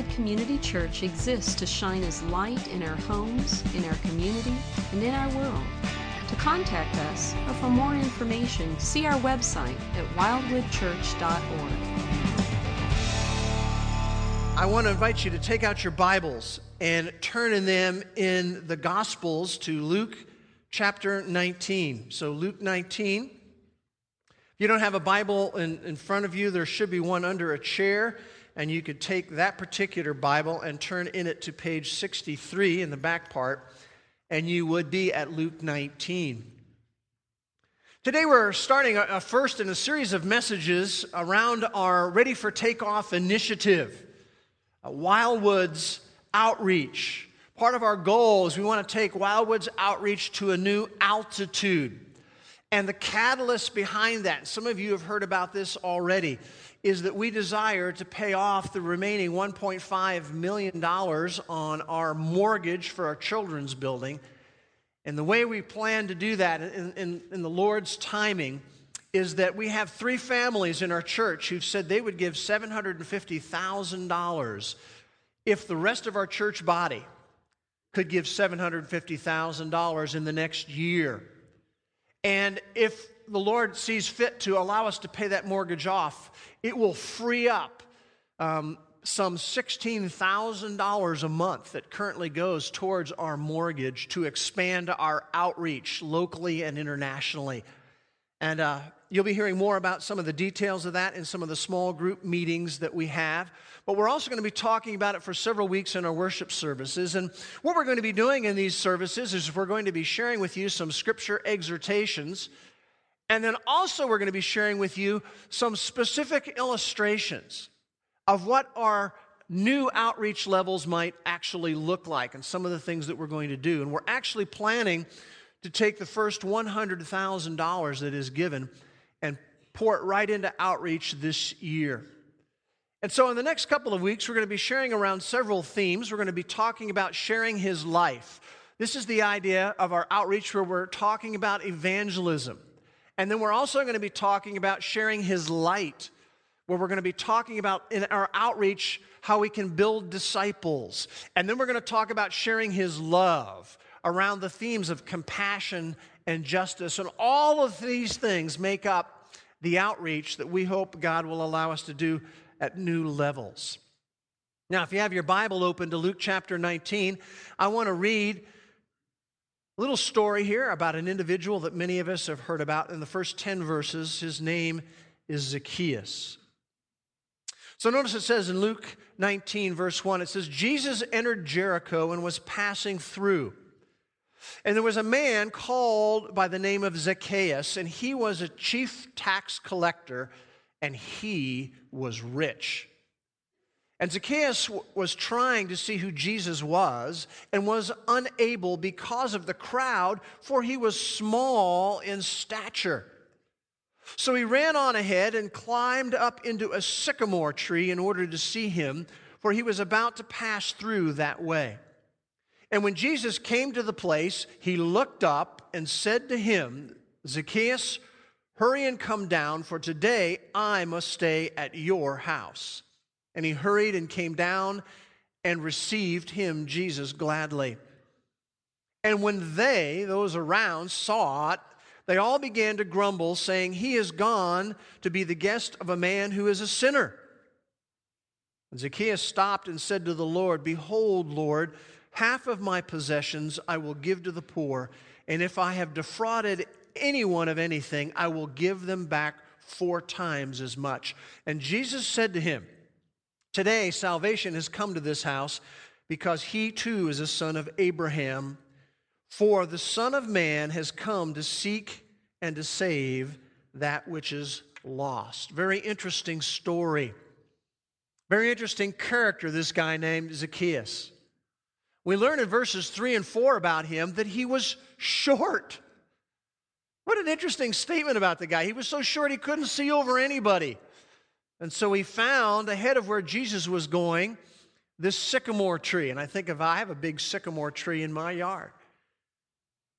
Wildwood Community Church exists to shine as light in our homes, in our community, and in our world. To contact us or for more information, see our website at wildwoodchurch.org. I want to invite you to take out your Bibles and turn in them in the Gospels to Luke chapter 19. So, Luke 19. If you don't have a Bible in, in front of you, there should be one under a chair, and you could take that particular Bible and turn in it to page 63 in the back part, and you would be at Luke 19. Today, we're starting a, first in a series of messages around our Ready for Takeoff initiative, uh, Wildwood's outreach. Part of our goal is we want to take Wildwood's outreach to a new altitude. And the catalyst behind that, some of you have heard about this already, is that we desire to pay off the remaining $1.5 million on our mortgage for our children's building. And the way we plan to do that in, in, in, the Lord's timing is that we have three families in our church who've said they would give $750,000 if the rest of our church body could give $750,000 in the next year. And if the Lord sees fit to allow us to pay that mortgage off, it will free up um, some $16,000 a month that currently goes towards our mortgage to expand our outreach locally and internationally. And uh, you'll be hearing more about some of the details of that in some of the small group meetings that we have. But we're also going to be talking about it for several weeks in our worship services. And what we're going to be doing in these services is we're going to be sharing with you some scripture exhortations. And then also, we're going to be sharing with you some specific illustrations of what our new outreach levels might actually look like and some of the things that we're going to do. And we're actually planning to take the first $100,000 that is given and pour it right into outreach this year. And so, in the next couple of weeks, we're going to be sharing around several themes. We're going to be talking about sharing his life. This is the idea of our outreach where we're talking about evangelism. And then we're also going to be talking about sharing his light, where we're going to be talking about in our outreach how we can build disciples. And then we're going to talk about sharing his love around the themes of compassion and justice. And all of these things make up the outreach that we hope God will allow us to do at new levels. Now, if you have your Bible open to Luke chapter 19, I want to read a little story here about an individual that many of us have heard about. In the first 10 verses, his name is Zacchaeus. So notice it says in Luke 19, verse 1, it says, Jesus entered Jericho and was passing through. And there was a man called by the name of Zacchaeus, and he was a chief tax collector and he was rich. And Zacchaeus was trying to see who Jesus was and was unable because of the crowd, for he was small in stature. So he ran on ahead and climbed up into a sycamore tree in order to see him, for he was about to pass through that way. And when Jesus came to the place, he looked up and said to him, Zacchaeus, Hurry and come down, for today I must stay at your house. And he hurried and came down and received him, Jesus, gladly. And when they, those around, saw it, they all began to grumble, saying, He is gone to be the guest of a man who is a sinner. And Zacchaeus stopped and said to the Lord, Behold, Lord, half of my possessions I will give to the poor, and if I have defrauded anyone of anything, I will give them back four times as much. And Jesus said to him, Today salvation has come to this house because he too is a son of Abraham. For the Son of Man has come to seek and to save that which is lost. Very interesting story. Very interesting character, this guy named Zacchaeus. We learn in verses 3 and 4 about him that he was short. What an interesting statement about the guy. He was so short he couldn't see over anybody. And so he found ahead of where Jesus was going this sycamore tree. And I think if I have a big sycamore tree in my yard.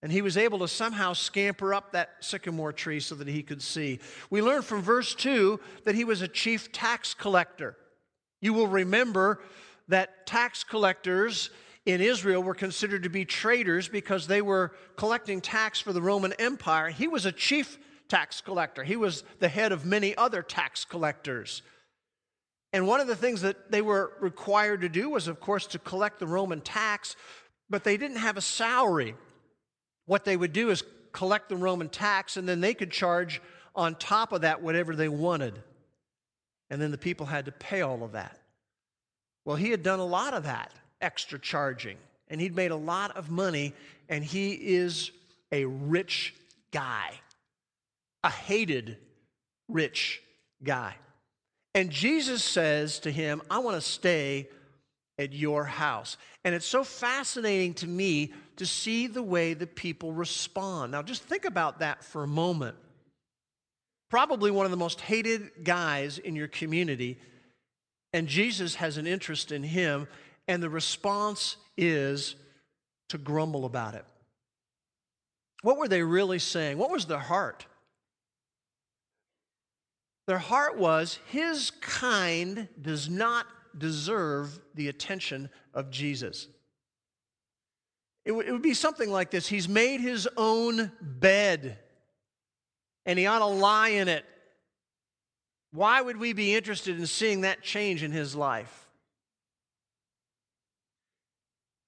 And he was able to somehow scamper up that sycamore tree so that he could see. We learn from verse 2 that he was a chief tax collector. You will remember that tax collectors in Israel were considered to be traitors because they were collecting tax for the Roman Empire. He was a chief tax collector, he was the head of many other tax collectors. And one of the things that they were required to do was, of course, to collect the Roman tax, but they didn't have a salary. What they would do is collect the Roman tax, and then they could charge on top of that whatever they wanted. And then the people had to pay all of that. Well, he had done a lot of that extra charging, and he'd made a lot of money, and he is a rich guy, a hated rich guy. And Jesus says to him, I want to stay at your house. And it's so fascinating to me to see the way the people respond. Now, just think about that for a moment. Probably one of the most hated guys in your community, and Jesus has an interest in him, and the response is to grumble about it. What were they really saying? What was their heart? Their heart was, His kind does not deserve the attention of Jesus. It, w- it would be something like this He's made His own bed, and He ought to lie in it. Why would we be interested in seeing that change in His life?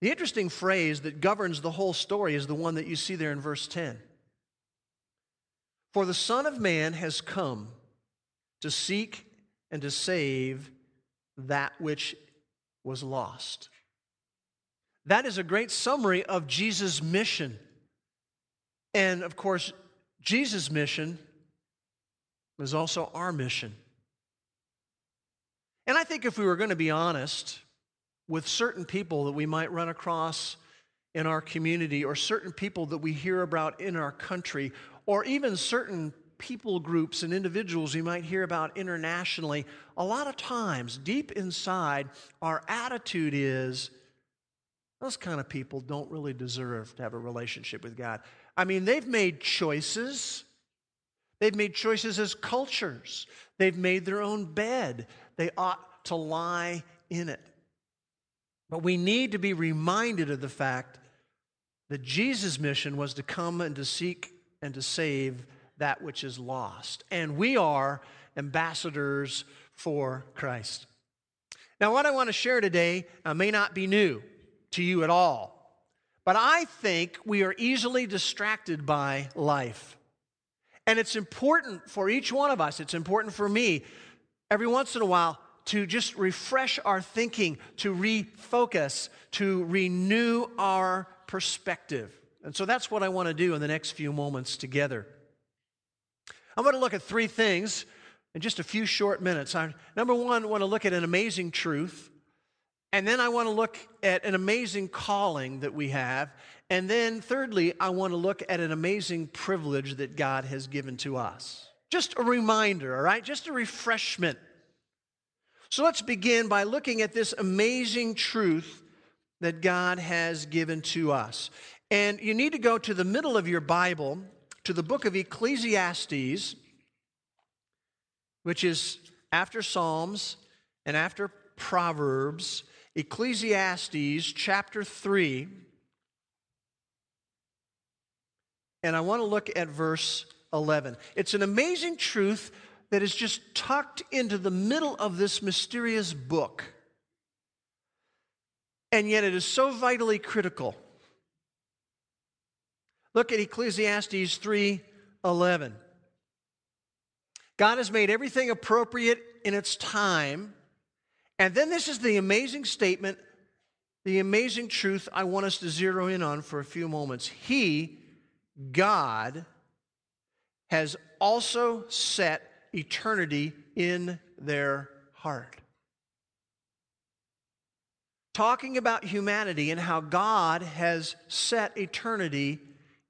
The interesting phrase that governs the whole story is the one that you see there in verse 10. For the Son of Man has come to seek and to save that which was lost. That is a great summary of Jesus' mission. And of course, Jesus' mission is also our mission. And I think if we were going to be honest with certain people that we might run across in our community, or certain people that we hear about in our country, or even certain people groups and individuals you might hear about internationally, a lot of times, deep inside, our attitude is those kind of people don't really deserve to have a relationship with God. I mean, they've made choices. They've made choices as cultures. They've made their own bed. They ought to lie in it. But we need to be reminded of the fact that Jesus' mission was to come and to seek and to save that which is lost. And we are ambassadors for Christ. Now, what I want to share today uh, may not be new to you at all, but I think we are easily distracted by life. And it's important for each one of us, it's important for me every once in a while to just refresh our thinking, to refocus, to renew our perspective. And so that's what I want to do in the next few moments together. I'm going to look at three things in just a few short minutes. I, number one, I want to look at an amazing truth. And then I want to look at an amazing calling that we have. And then, thirdly, I want to look at an amazing privilege that God has given to us. Just a reminder, all right? Just a refreshment. So let's begin by looking at this amazing truth that God has given to us. And you need to go to the middle of your Bible to the book of Ecclesiastes, which is after Psalms and after Proverbs, Ecclesiastes chapter 3. And I want to look at verse 11. It's an amazing truth that is just tucked into the middle of this mysterious book. And yet it is so vitally critical. Look at Ecclesiastes 3:11. God has made everything appropriate in its time. And then this is the amazing statement, the amazing truth I want us to zero in on for a few moments. He, God, has also set eternity in their heart. Talking about humanity and how God has set eternity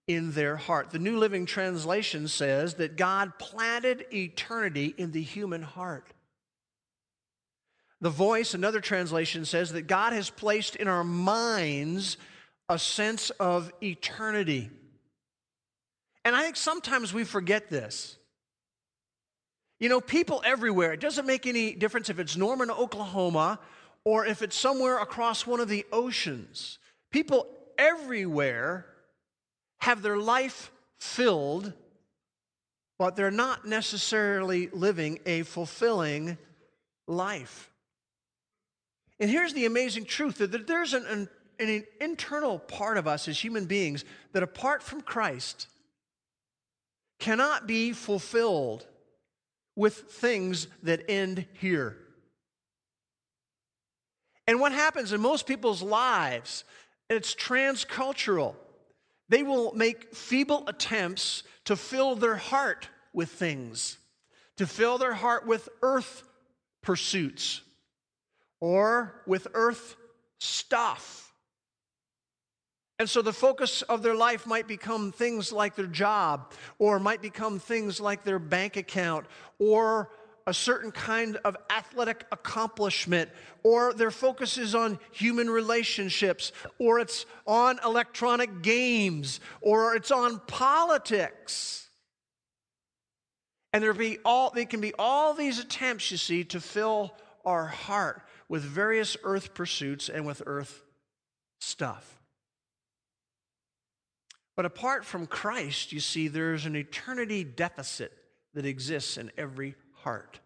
in their heart. The New Living Translation says that God planted eternity in the human heart. The voice, another translation says that God has placed in our minds a sense of eternity. And I think sometimes we forget this. You know, people everywhere, it doesn't make any difference if it's Norman, Oklahoma, or if it's somewhere across one of the oceans. People everywhere have their life filled, but they're not necessarily living a fulfilling life. And here's the amazing truth that there's an, an, an internal part of us as human beings that apart from Christ cannot be fulfilled with things that end here. And what happens in most people's lives, and it's transcultural. They will make feeble attempts to fill their heart with things, to fill their heart with earth pursuits or with earth stuff. And so the focus of their life might become things like their job, or might become things like their bank account, or a certain kind of athletic accomplishment, or their focus is on human relationships, or it's on electronic games, or it's on politics. And there be all there can be all these attempts, you see, to fill our heart with various earth pursuits and with earth stuff. But apart from Christ, you see, there's an eternity deficit that exists in every heart.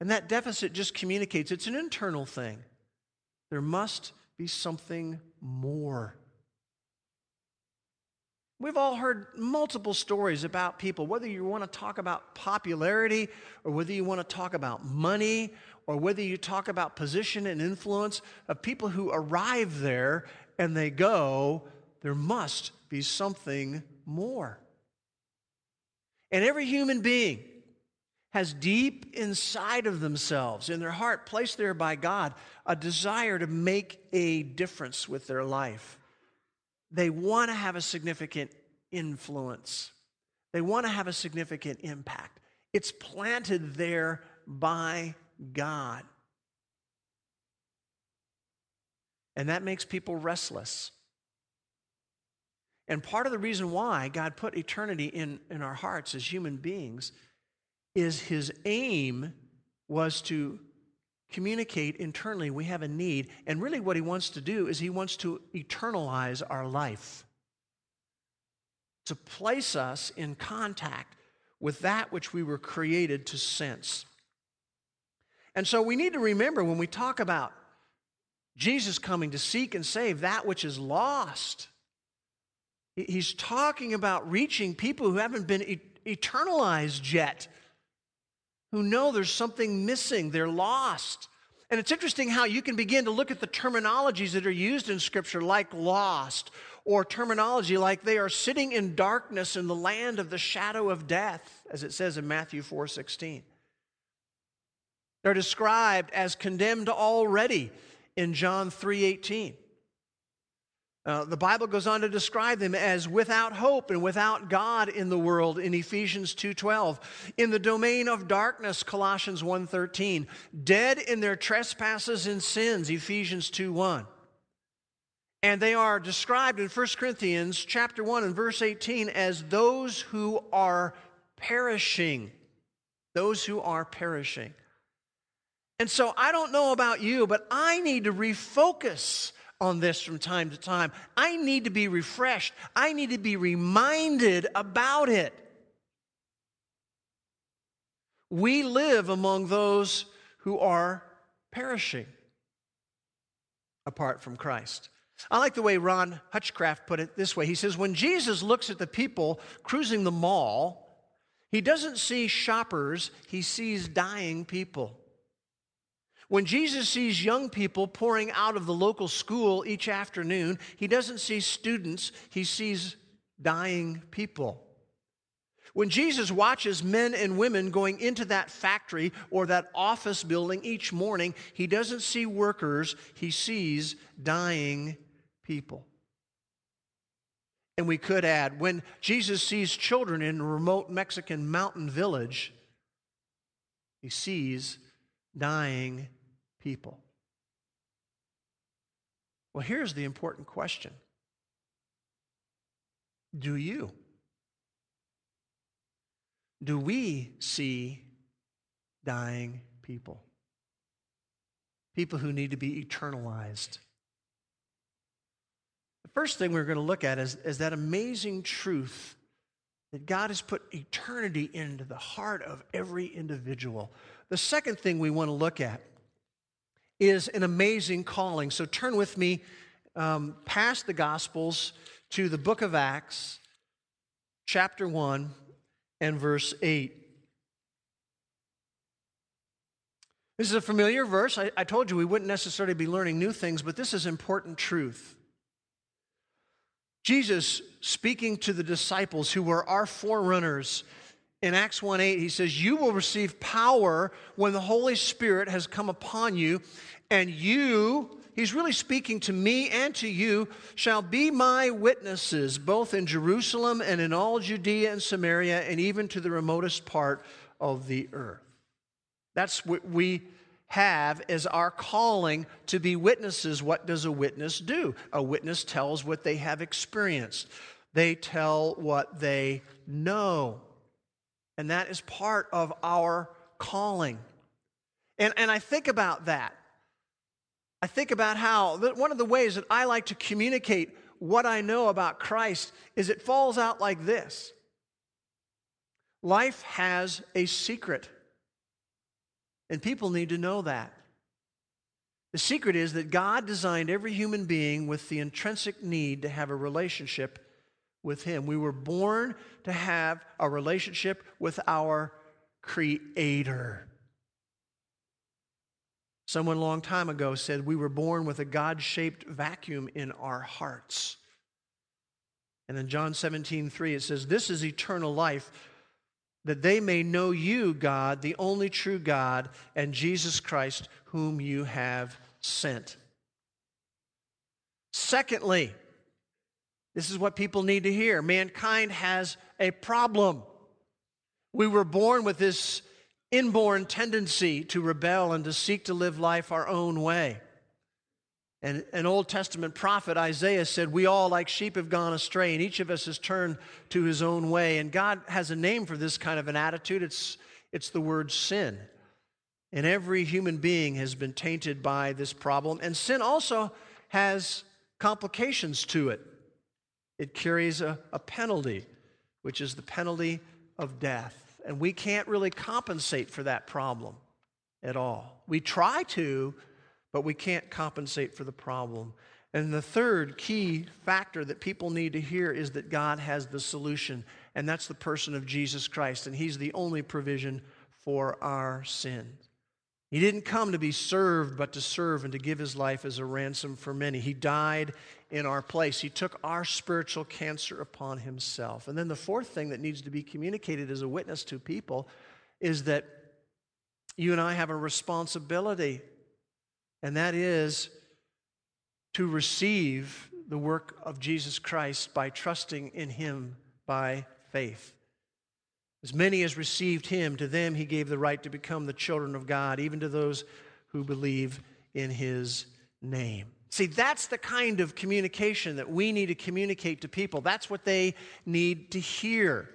And that deficit just communicates it's an internal thing. There must be something more. We've all heard multiple stories about people, whether you want to talk about popularity or whether you want to talk about money or whether you talk about position and influence of people who arrive there and they go, there must be something more. And every human being has deep inside of themselves, in their heart, placed there by God, a desire to make a difference with their life. They want to have a significant influence, they want to have a significant impact. It's planted there by God. And that makes people restless. And part of the reason why God put eternity in, in our hearts as human beings is his aim was to communicate internally we have a need. And really, what he wants to do is he wants to eternalize our life, to place us in contact with that which we were created to sense. And so we need to remember when we talk about Jesus coming to seek and save that which is lost. He's talking about reaching people who haven't been eternalized yet, who know there's something missing, they're lost. And it's interesting how you can begin to look at the terminologies that are used in Scripture, like lost, or terminology like they are sitting in darkness in the land of the shadow of death, as it says in Matthew 4 16. They're described as condemned already in John 3:18. Uh, the Bible goes on to describe them as without hope and without God in the world in Ephesians 2:12. In the domain of darkness Colossians 1:13. Dead in their trespasses and sins Ephesians 2:1. And they are described in 1 Corinthians chapter 1 and verse 18 as those who are perishing. Those who are perishing. And so I don't know about you, but I need to refocus on this from time to time. I need to be refreshed. I need to be reminded about it. We live among those who are perishing apart from Christ. I like the way Ron Hutchcraft put it this way. He says, When Jesus looks at the people cruising the mall, he doesn't see shoppers, he sees dying people. When Jesus sees young people pouring out of the local school each afternoon, he doesn't see students, he sees dying people. When Jesus watches men and women going into that factory or that office building each morning, he doesn't see workers, he sees dying people. And we could add, when Jesus sees children in a remote Mexican mountain village, he sees dying people. Well, here's the important question Do you? Do we see dying people? people who need to be eternalized. The first thing we're going to look at is, is that amazing truth that God has put eternity into the heart of every individual. The second thing we want to look at is an amazing calling. So turn with me um, past the Gospels to the book of Acts, chapter 1, and verse 8. This is a familiar verse. I, I, told you we wouldn't necessarily be learning new things, but this is important truth. Jesus speaking to the disciples who were our forerunners in Acts 1 8, he says, You will receive power when the Holy Spirit has come upon you, and you, he's really speaking to me and to you, shall be my witnesses, both in Jerusalem and in all Judea and Samaria, and even to the remotest part of the earth. That's what we have as our calling to be witnesses. What does a witness do? A witness tells what they have experienced, they tell what they know. And that is part of our calling. And, and I think about that. I think about how one of the ways that I like to communicate what I know about Christ is it falls out like this Life has a secret. And people need to know that. The secret is that God designed every human being with the intrinsic need to have a relationship with Him. We were born to have a relationship with our Creator. Someone a long time ago said we were born with a God shaped vacuum in our hearts. And in John 17, 3, it says, This is eternal life that they may know you, God, the only true God, and Jesus Christ, whom you have sent. Secondly, this is what people need to hear mankind has a problem. We were born with this inborn tendency to rebel and to seek to live life our own way. And an Old Testament prophet, Isaiah, said, We all, like sheep, have gone astray, and each of us has turned to his own way. And God has a name for this kind of an attitude it's, it's the word sin. And every human being has been tainted by this problem. And sin also has complications to it, it carries a, a penalty, which is the penalty of death. And we can't really compensate for that problem at all. We try to but we can't compensate for the problem. And the third key factor that people need to hear is that God has the solution, and that's the person of Jesus Christ, and He's the only provision for our sins. He didn't come to be served, but to serve and to give His life as a ransom for many. He died in our place. He took our spiritual cancer upon Himself. And then the fourth thing that needs to be communicated as a witness to people is that you and I have a responsibility and that is to receive the work of Jesus Christ by trusting in Him by faith. As many as received Him, to them He gave the right to become the children of God, even to those who believe in His name. See, that's the kind of communication that we need to communicate to people. That's what they need to hear.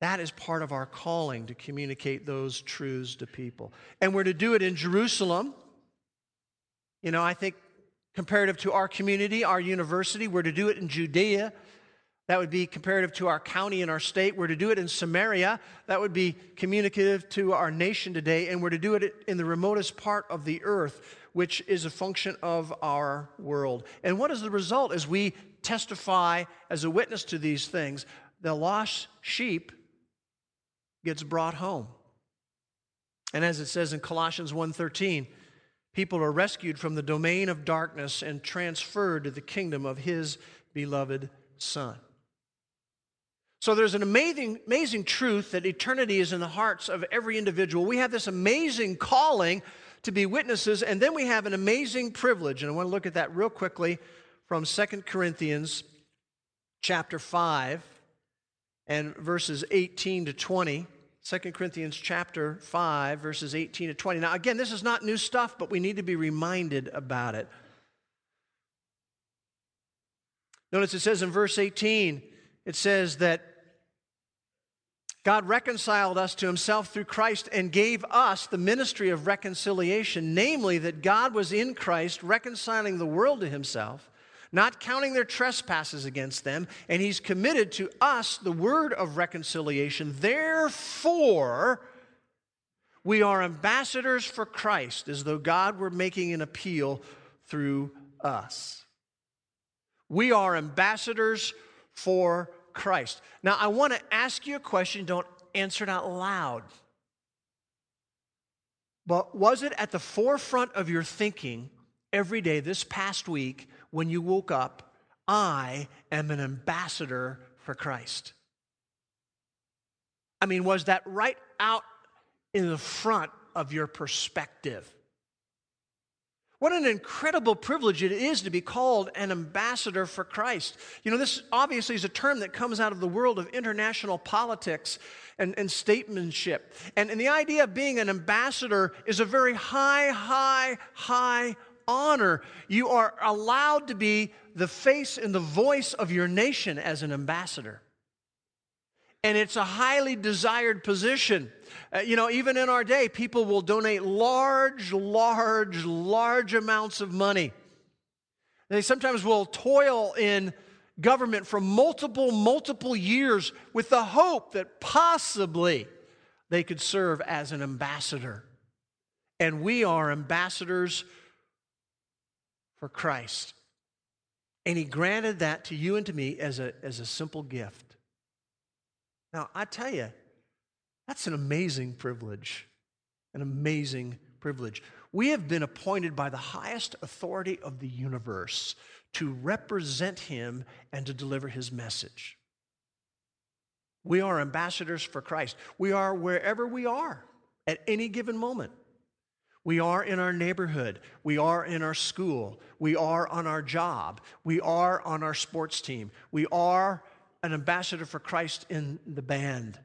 That is part of our calling to communicate those truths to people. And we're to do it in Jerusalem. You know, I think comparative to our community, our university, we're to do it in Judea. That would be comparative to our county and our state. We're to do it in Samaria. That would be communicative to our nation today. And we're to do it in the remotest part of the earth, which is a function of our world. And what is the result as we testify as a witness to these things? The lost sheep gets brought home. And as it says in Colossians 1:13, people are rescued from the domain of darkness and transferred to the kingdom of his beloved son. So there's an amazing, amazing truth that eternity is in the hearts of every individual. We have this amazing calling to be witnesses, and then we have an amazing privilege. And I want to look at that real quickly from Second Corinthians chapter 5 and verses 18 to 20. 2 Corinthians chapter 5 verses 18 to 20. Now again, this is not new stuff, but we need to be reminded about it. Notice it says in verse 18, it says that God reconciled us to himself through Christ and gave us the ministry of reconciliation, namely, that God was in Christ reconciling the world to himself, not counting their trespasses against them, and he's committed to us the word of reconciliation. Therefore, we are ambassadors for Christ, as though God were making an appeal through us. We are ambassadors for Christ. Now, I want to ask you a question. Don't answer it out loud. But was it at the forefront of your thinking every day this past week when you woke up? I am an ambassador for Christ. I mean, was that right out in the front of your perspective? What an incredible privilege it is to be called an ambassador for Christ. You know, this obviously is a term that comes out of the world of international politics and, and statesmanship. And, and the idea of being an ambassador is a very high, high, high honor. You are allowed to be the face and the voice of your nation as an ambassador. And it's a highly desired position. Uh, you know, even in our day, people will donate large, large, large amounts of money. They sometimes will toil in government for multiple, multiple years with the hope that possibly they could serve as an ambassador. And we are ambassadors for Christ. And He granted that to you and to me as a, as a simple gift. Now, I tell you, that's an amazing privilege. An amazing privilege. We have been appointed by the highest authority of the universe to represent him and to deliver his message. We are ambassadors for Christ. We are wherever we are at any given moment. We are in our neighborhood. We are in our school. We are on our job. We are on our sports team. We are an ambassador for Christ in the band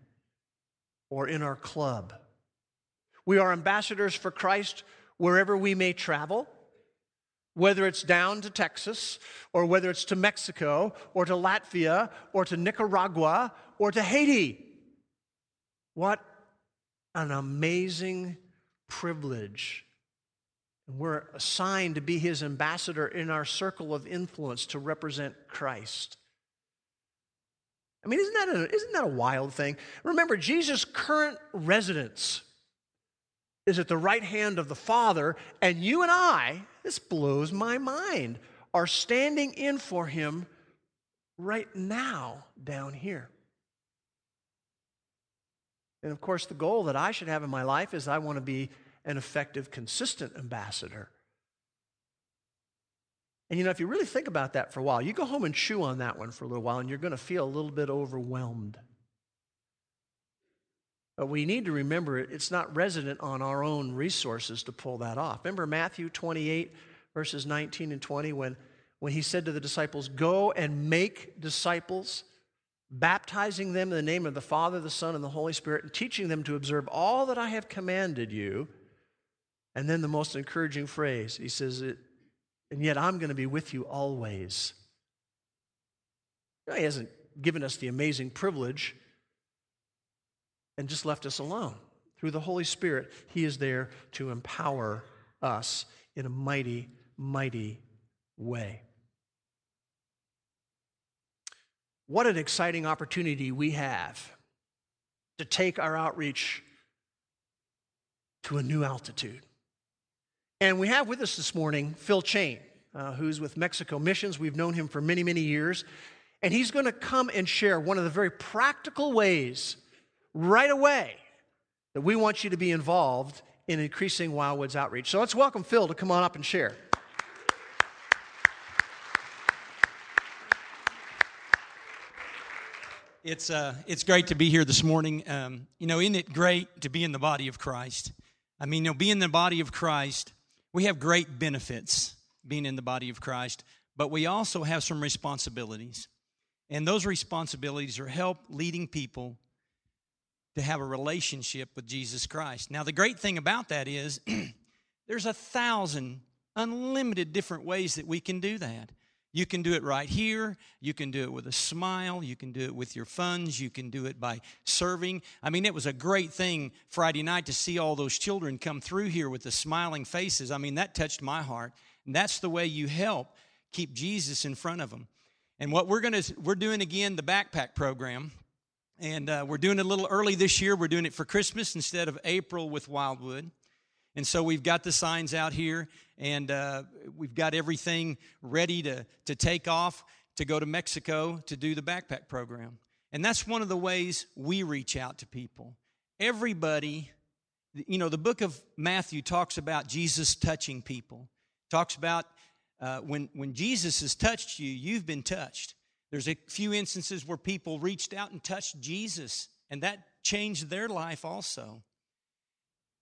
or in our club. We are ambassadors for Christ wherever we may travel, whether it's down to Texas, or whether it's to Mexico, or to Latvia, or to Nicaragua, or to Haiti. What an amazing privilege. We're assigned to be his ambassador in our circle of influence to represent Christ. I mean, isn't that a, isn't that a wild thing? Remember, Jesus' current residence is at the right hand of the Father, and you and I, this blows my mind, are standing in for him right now down here. And of course, the goal that I should have in my life is I want to be an effective, consistent ambassador and you know, if you really think about that for a while, you go home and chew on that one for a little while, and you're going to feel a little bit overwhelmed. But we need to remember it's not resident on our own resources to pull that off. Remember Matthew 28, verses 19 and 20, when, when he said to the disciples, Go and make disciples, baptizing them in the name of the Father, the Son, and the Holy Spirit, and teaching them to observe all that I have commanded you. And then the most encouraging phrase, he says, and yet I'm going to be with you always. he hasn't given us the amazing privilege and just left us alone. Through the Holy Spirit, He is there to empower us in a mighty, mighty way. What an exciting opportunity we have to take our outreach to a new altitude. And we have with us this morning Phil Chain, uh, who's with Mexico Missions. We've known him for many, many years. And he's going to come and share one of the very practical ways right away that we want you to be involved in increasing Wildwood's outreach. So let's welcome Phil to come on up and share. It's, uh, it's great to be here this morning. Um, you know, isn't it great to be in the body of Christ? I mean, you know, be in the body of Christ we have great benefits being in the body of Christ, but we also have some responsibilities. And those responsibilities are help leading people to have a relationship with Jesus Christ. Now, the great thing about that is there's a thousand, unlimited different ways that we can do that. You can do it right here. You can do it with a smile. You can do it with your funds. You can do it by serving. I mean, it was a great thing Friday night to see all those children come through here with the smiling faces. I mean, that touched my heart. And that's the way you help keep Jesus in front of them. And what we're going to, we're doing again the backpack program. And uh, we're doing it a little early this year. We're doing it for Christmas instead of April with Wildwood. And so we've got the signs out here, and uh, we've got everything ready to, to take off to go to Mexico to do the backpack program. And that's one of the ways we reach out to people. Everybody, you know, the book of Matthew talks about Jesus touching people, talks about uh, when, when Jesus has touched you, you've been touched. There's a few instances where people reached out and touched Jesus, and that changed their life also.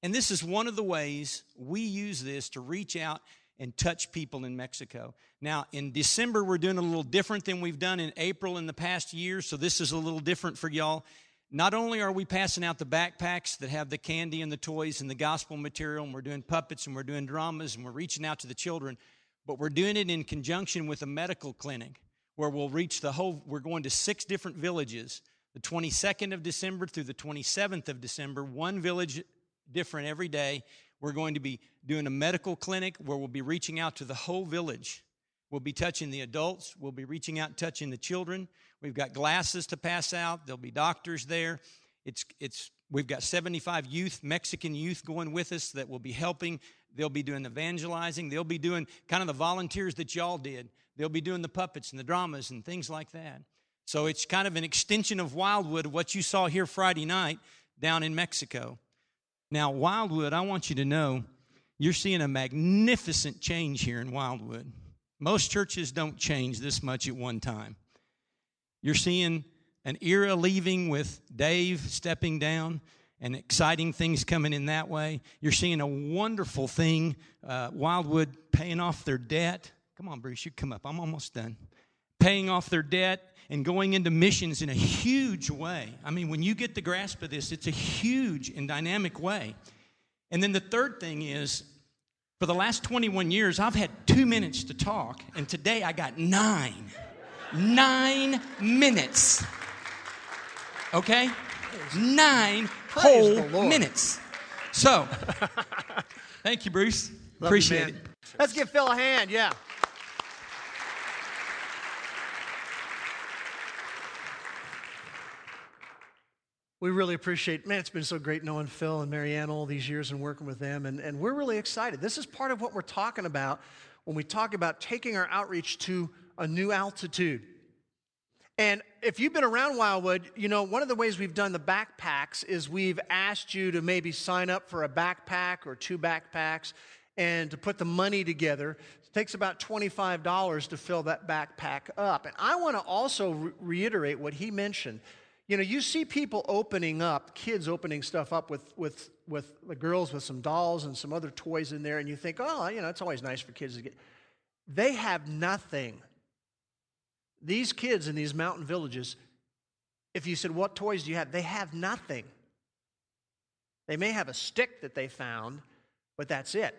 And this is one of the ways we use this to reach out and touch people in Mexico. Now, in December, we're doing a little different than we've done in April in the past year, so this is a little different for y'all. Not only are we passing out the backpacks that have the candy and the toys and the gospel material, and we're doing puppets and we're doing dramas and we're reaching out to the children, but we're doing it in conjunction with a medical clinic where we'll reach the whole, we're going to six different villages. The 22nd of December through the 27th of December, one village different every day. We're going to be doing a medical clinic where we'll be reaching out to the whole village. We'll be touching the adults. We'll be reaching out touching the children. We've got glasses to pass out. There'll be doctors there. It's, it's, we've got 75 youth, Mexican youth going with us that will be helping. They'll be doing evangelizing. They'll be doing kind of the volunteers that y'all did. They'll be doing the puppets and the dramas and things like that. So it's kind of an extension of Wildwood, what you saw here Friday night down in Mexico. Now, Wildwood, I want you to know you're seeing a magnificent change here in Wildwood. Most churches don't change this much at one time. You're seeing an era leaving with Dave stepping down and exciting things coming in that way. You're seeing a wonderful thing, uh, Wildwood paying off their debt. Come on, Bruce, you come up. I'm almost done. Paying off their debt and going into missions in a huge way. I mean, when you get the grasp of this, it's a huge and dynamic way. And then the third thing is, for the last 21 years, I've had two minutes to talk, and today I got nine. Nine minutes. Okay? Nine Praise whole minutes. So, thank you, Bruce. Love Appreciate you, it. Let's give Phil a hand, yeah. We really appreciate, man, it's been so great knowing Phil and Marianne all these years and working with them. And, and we're really excited. This is part of what we're talking about when we talk about taking our outreach to a new altitude. And if you've been around Wildwood, you know, one of the ways we've done the backpacks is we've asked you to maybe sign up for a backpack or two backpacks and to put the money together. It takes about $25 to fill that backpack up. And I want to also re- reiterate what he mentioned. You know, you see people opening up, kids opening stuff up with, with, with the girls with some dolls and some other toys in there, and you think, oh, you know, it's always nice for kids to get. They have nothing. These kids in these mountain villages, if you said, What toys do you have? They have nothing. They may have a stick that they found, but that's it.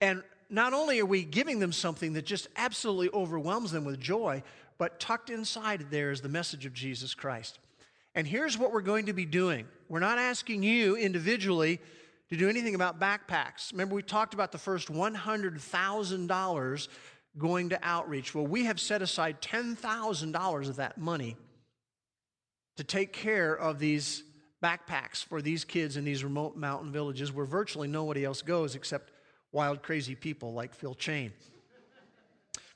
And not only are we giving them something that just absolutely overwhelms them with joy, but tucked inside there is the message of Jesus Christ. And here's what we're going to be doing we're not asking you individually to do anything about backpacks. Remember, we talked about the first $100,000 going to outreach. Well, we have set aside $10,000 of that money to take care of these backpacks for these kids in these remote mountain villages where virtually nobody else goes except wild, crazy people like Phil Chain.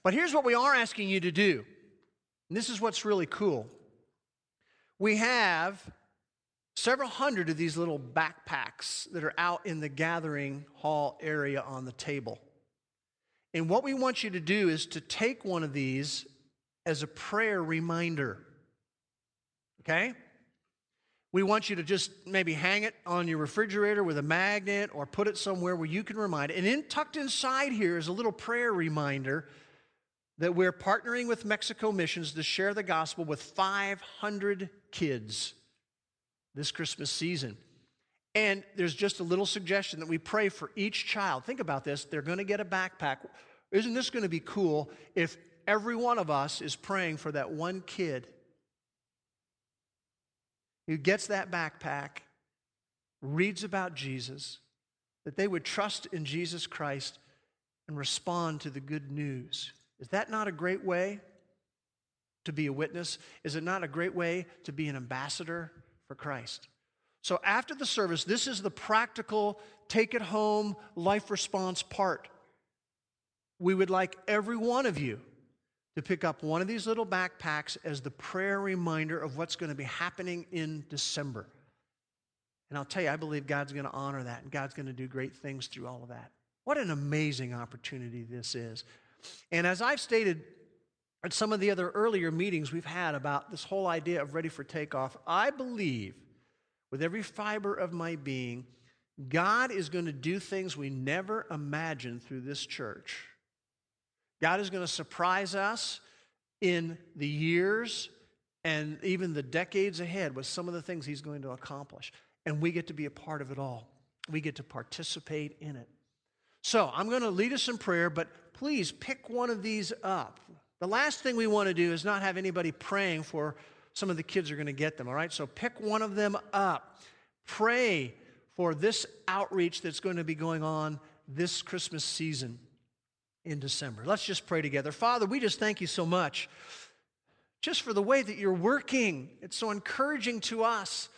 But here's what we are asking you to do. And this is what's really cool we have several hundred of these little backpacks that are out in the gathering hall area on the table. And what we want you to do is to take one of these as a prayer reminder. Okay? We want you to just maybe hang it on your refrigerator with a magnet or put it somewhere where you can remind. And in, tucked inside here is a little prayer reminder that we're partnering with Mexico Missions to share the gospel with 500 kids this Christmas season. And there's just a little suggestion that we pray for each child. Think about this. They're going to get a backpack. Isn't this going to be cool if every one of us is praying for that one kid who gets that backpack, reads about Jesus, that they would trust in Jesus Christ and respond to the good news. Is that not a great way to be a witness? Is it not a great way to be an ambassador for Christ? So, after the service, this is the practical take it home life response part. We would like every one of you to pick up one of these little backpacks as the prayer reminder of what's going to be happening in December. And I'll tell you, I believe God's going to honor that and God's going to do great things through all of that. What an amazing opportunity this is. And as I've stated at some of the other earlier meetings we've had about this whole idea of ready for takeoff, I believe with every fiber of my being, God is going to do things we never imagined through this church. God is going to surprise us in the years and even the decades ahead with some of the things He's going to accomplish. And we get to be a part of it all, we get to participate in it. So I'm going to lead us in prayer, but please pick one of these up. The last thing we want to do is not have anybody praying for some of the kids are going to get them, all right? So pick one of them up. Pray for this outreach that's going to be going on this Christmas season in December. Let's just pray together. Father, we just thank you so much just for the way that you're working. It's so encouraging to us.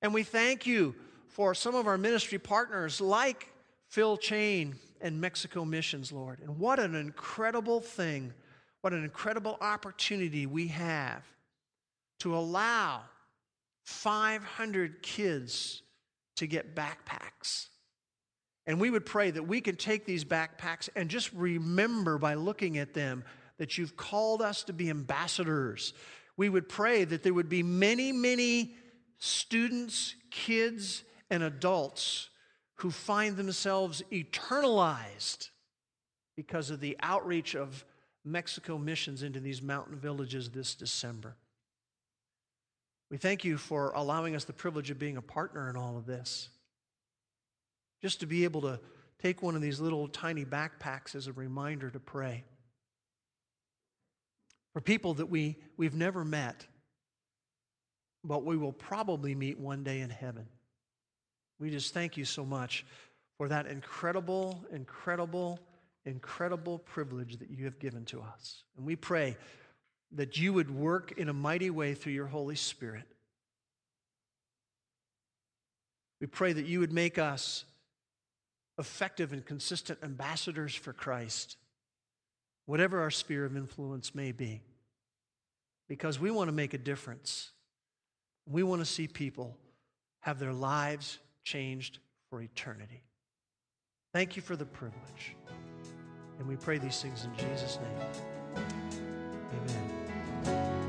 And we thank you for some of our ministry partners like Phil Chain and Mexico Missions, Lord. And what an incredible thing, what an incredible opportunity we have to allow 500 kids to get backpacks. And we would pray that we can take these backpacks and just remember by looking at them that you've called us to be ambassadors. We would pray that there would be many, many students, kids, and adults who find themselves eternalized because of the outreach of Mexico missions into these mountain villages this December. We thank you for allowing us the privilege of being a partner in all of this. Just to be able to take one of these little tiny backpacks as a reminder to pray. For people that we, we've never met, but we will probably meet one day in heaven. We just thank you so much for that incredible, incredible, incredible privilege that you have given to us. And we pray that you would work in a mighty way through your Holy Spirit. We pray that you would make us effective and consistent ambassadors for Christ, whatever our sphere of influence may be, because we want to make a difference. We want to see people have their lives changed for eternity. Thank you for the privilege. And we pray these things in Jesus' name. Amen.